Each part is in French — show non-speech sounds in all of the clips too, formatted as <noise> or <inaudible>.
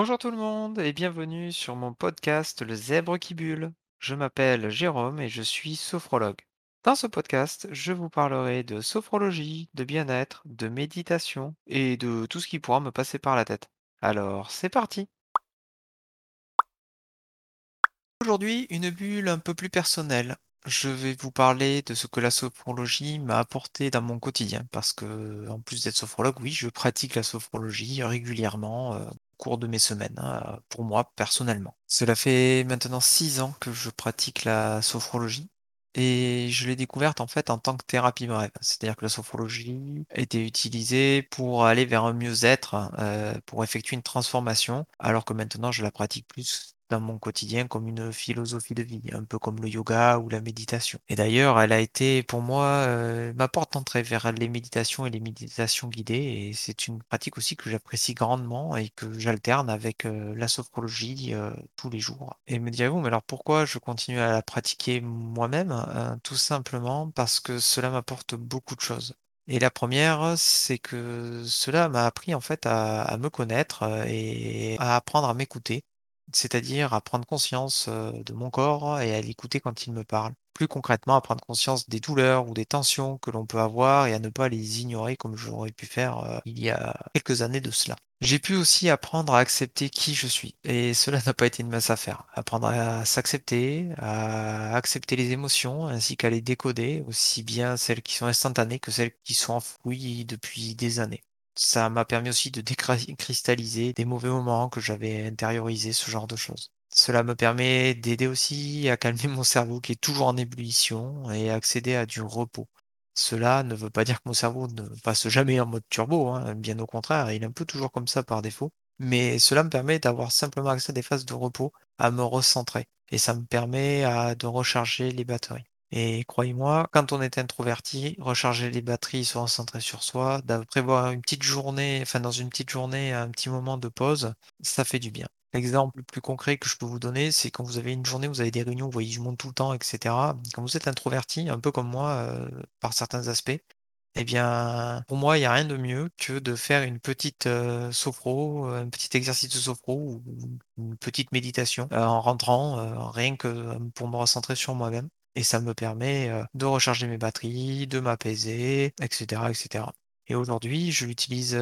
Bonjour tout le monde et bienvenue sur mon podcast Le Zèbre qui bulle. Je m'appelle Jérôme et je suis sophrologue. Dans ce podcast, je vous parlerai de sophrologie, de bien-être, de méditation et de tout ce qui pourra me passer par la tête. Alors, c'est parti Aujourd'hui, une bulle un peu plus personnelle. Je vais vous parler de ce que la sophrologie m'a apporté dans mon quotidien, parce que, en plus d'être sophrologue, oui, je pratique la sophrologie régulièrement euh, cours de mes semaines, hein, pour moi personnellement. Cela fait maintenant six ans que je pratique la sophrologie. Et je l'ai découverte en fait en tant que thérapie brève. C'est-à-dire que la sophrologie était utilisée pour aller vers un mieux-être, euh, pour effectuer une transformation, alors que maintenant je la pratique plus dans mon quotidien comme une philosophie de vie, un peu comme le yoga ou la méditation. Et d'ailleurs, elle a été pour moi euh, ma porte d'entrée vers les méditations et les méditations guidées. Et c'est une pratique aussi que j'apprécie grandement et que j'alterne avec euh, la sophrologie euh, tous les jours. Et me direz-vous, mais alors pourquoi je continue à la pratiquer moi-même? Euh, tout simplement parce que cela m'apporte beaucoup de choses. Et la première, c'est que cela m'a appris en fait à, me connaître et à apprendre à m'écouter c'est-à-dire à prendre conscience, de mon corps et à l'écouter quand il me parle. Plus concrètement, à prendre conscience des douleurs ou des tensions que l'on peut avoir et à ne pas les ignorer comme j'aurais pu faire, il y a quelques années de cela. J'ai pu aussi apprendre à accepter qui je suis et cela n'a pas été une mince affaire. Apprendre à s'accepter, à accepter les émotions ainsi qu'à les décoder, aussi bien celles qui sont instantanées que celles qui sont enfouies depuis des années. Ça m'a permis aussi de décristalliser des mauvais moments que j'avais intériorisés, ce genre de choses. Cela me permet d'aider aussi à calmer mon cerveau qui est toujours en ébullition et accéder à du repos. Cela ne veut pas dire que mon cerveau ne passe jamais en mode turbo, hein, bien au contraire, il est un peu toujours comme ça par défaut. Mais cela me permet d'avoir simplement accès à des phases de repos, à me recentrer. Et ça me permet à, de recharger les batteries. Et croyez-moi, quand on est introverti, recharger les batteries, se recentrer sur soi, prévoir une petite journée, enfin dans une petite journée, un petit moment de pause, ça fait du bien. L'exemple le plus concret que je peux vous donner, c'est quand vous avez une journée, vous avez des réunions, vous voyez du monde tout le temps, et cetera. Quand vous êtes introverti, un peu comme moi, heu, par certains aspects, eh bien, pour moi, il y a rien de mieux que de faire une petite, heu, sophro, heu, un petit exercice de sophro ou une petite méditation, heu, en rentrant, heu, rien que, hem, pour me recentrer sur moi-même et ça me permet, de recharger mes batteries, de m'apaiser et cetera et aujourd'hui, je l'utilise,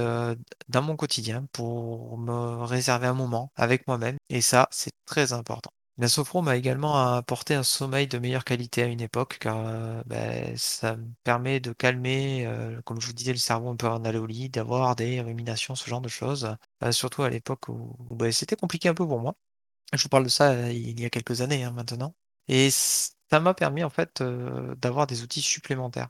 dans mon quotidien pour me réserver un moment avec moi-même et ça, c'est très important. La sophro m'a également apporté un sommeil de meilleure qualité à une époque car, beh, ça me permet de calmer, heu, comme je vous disais, le cerveau un peu avant d'aller au lit, d'avoir des ruminations, ce genre de choses, heu, surtout à l'époque où beh, c'était compliqué un peu pour moi. Je vous parle de ça, il y a quelques années, hein, maintenant et ça m'a permis en fait, heu, d'avoir des outils supplémentaires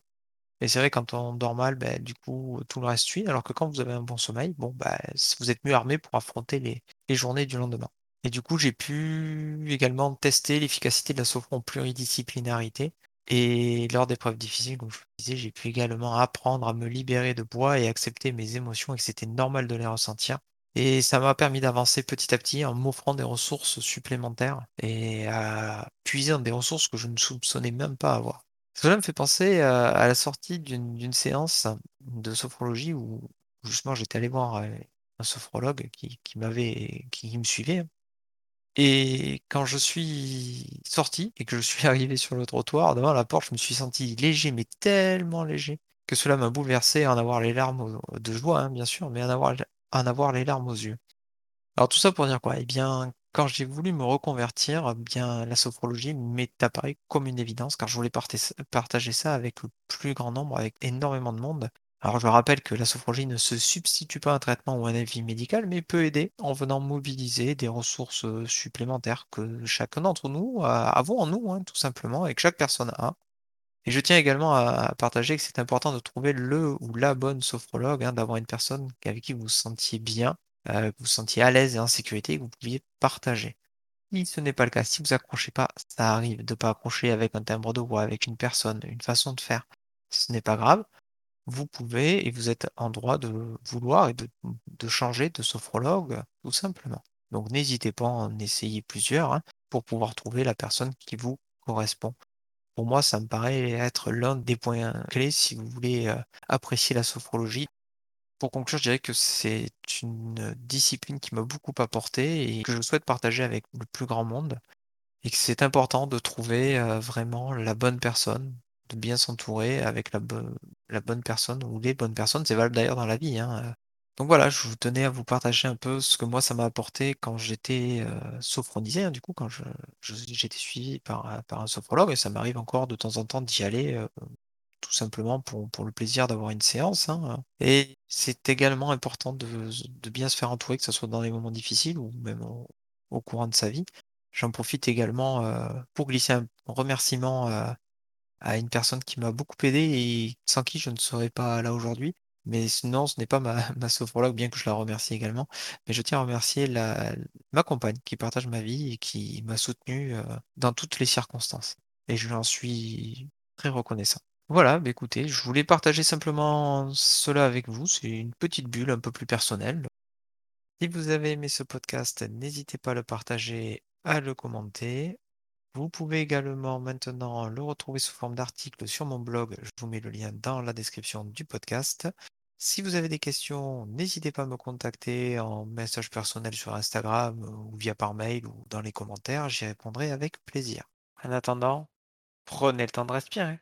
et c'est vrai quand on dort mal, beh, du coup, tout le reste suit alors que quand vous avez un bon sommeil, bon, s vous êtes mieux armé pour affronter les journées du lendemain. Et du coup, j'ai pu également tester l'efficacité de la sophro en pluridisciplinarité et lors d'épreuves difficiles, comme je vous disais, j'ai pu également apprendre à me libérer de poids et accepter mes émotions et que c'était normal de les ressentir. Et ça m'a permis d'avancer petit à petit en m'offrant des ressources supplémentaires et à puiser dans des ressources que je ne soupçonnais même pas avoir. Cela me fait penser à à la sortie d'une séance de sophrologie où justement j'étais allé voir, heu, un sophrologue qui qui m'avait qui me suivait, et quand je suis sorti et que je suis <laughs> arrivé sur le trottoir, devant la porte, je me suis senti léger, mais tellement léger que cela m'a bouleversé en avoir les larmes de joie, hein, bien sûr, mais en avoir en avoir les larmes aux yeux. Alors tout ça pour dire quoi? Eh bien, quand j'ai voulu me reconvertir, eh bien, la sophrologie m'est apparue comme une évidence car je voulais partager ça avec le plus grand nombre, avec énormément de monde. Alors je rappelle que la sophrologie ne se substitue pas à un traitement ou à un avis médical, mais peut aider en venant mobiliser des ressources, heu, supplémentaires que chacun d'entre nous a avons en nous, hein, tout simplement et que chaque personne a. Et je tiens également à partager que c'est important de trouver le ou la bonne sophrologue, hein, d'avoir une personne avec qui vous vous sentiez bien, que vous vous sentiez à l'aise et en sécurité que vous pouviez partager. Si ce n'est pas le cas, si vous accrochez pas, ça arrive de pas accrocher avec un timbre de voix, avec une personne, une façon de faire, ce n'est pas grave. Vous pouvez et vous êtes en droit de vouloir et de de changer de sophrologue, tout simplement. Donc n'hésitez pas à en essayer plusieurs, hein, pour pouvoir trouver la personne qui vous correspond. Pour moi, ça me paraît être l'un des points clés si vous voulez, heu, apprécier la sophrologie. Pour conclure, je dirais que c'est une discipline qui m'a beaucoup apporté et que je souhaite partager avec le plus grand monde et que c'est important de trouver, heu, vraiment la bonne personne, de bien s'entourer avec la bonne personne ou les bonnes personnes. C'est valable d'ailleurs dans la vie, hein, heu. Donc voilà, je vous tenais à vous partager un peu ce que moi ça m'a apporté quand j'étais, heu, sophronisé, hein, du coup, quand je je j'étais suivi par, un sophrologue et ça m'arrive encore de temps en temps d'y aller, tout simplement pour le plaisir d'avoir une séance, hein, et c'est également important de bien se faire entourer, que ça soit dans les moments difficiles ou même au courant de sa vie. J'en profite également, pour glisser un remerciement, à une personne qui m'a beaucoup aidé et sans qui je ne serais pas là aujourd'hui. Mais sinon, ce n'est pas ma <laughs> ma sophrologue, bien que je la remercie également. Mais je tiens à remercier ma compagne qui partage ma vie et qui m'a soutenu, heu, dans toutes les circonstances et je lui en suis très reconnaissant. Voilà, bah, écoutez, je voulais partager simplement cela avec vous, c'est une petite bulle un peu plus personnelle. Si vous avez aimé ce podcast, n'hésitez pas à le partager, à le commenter. Vous pouvez également maintenant le retrouver sous forme d'article sur mon blog, je vous mets le lien dans la description du podcast. Si vous avez des questions, n'hésitez pas à me contacter en message personnel sur Instagram ou via par mail ou dans les commentaires, j'y répondrai avec plaisir. En attendant, prenez le temps de respirer.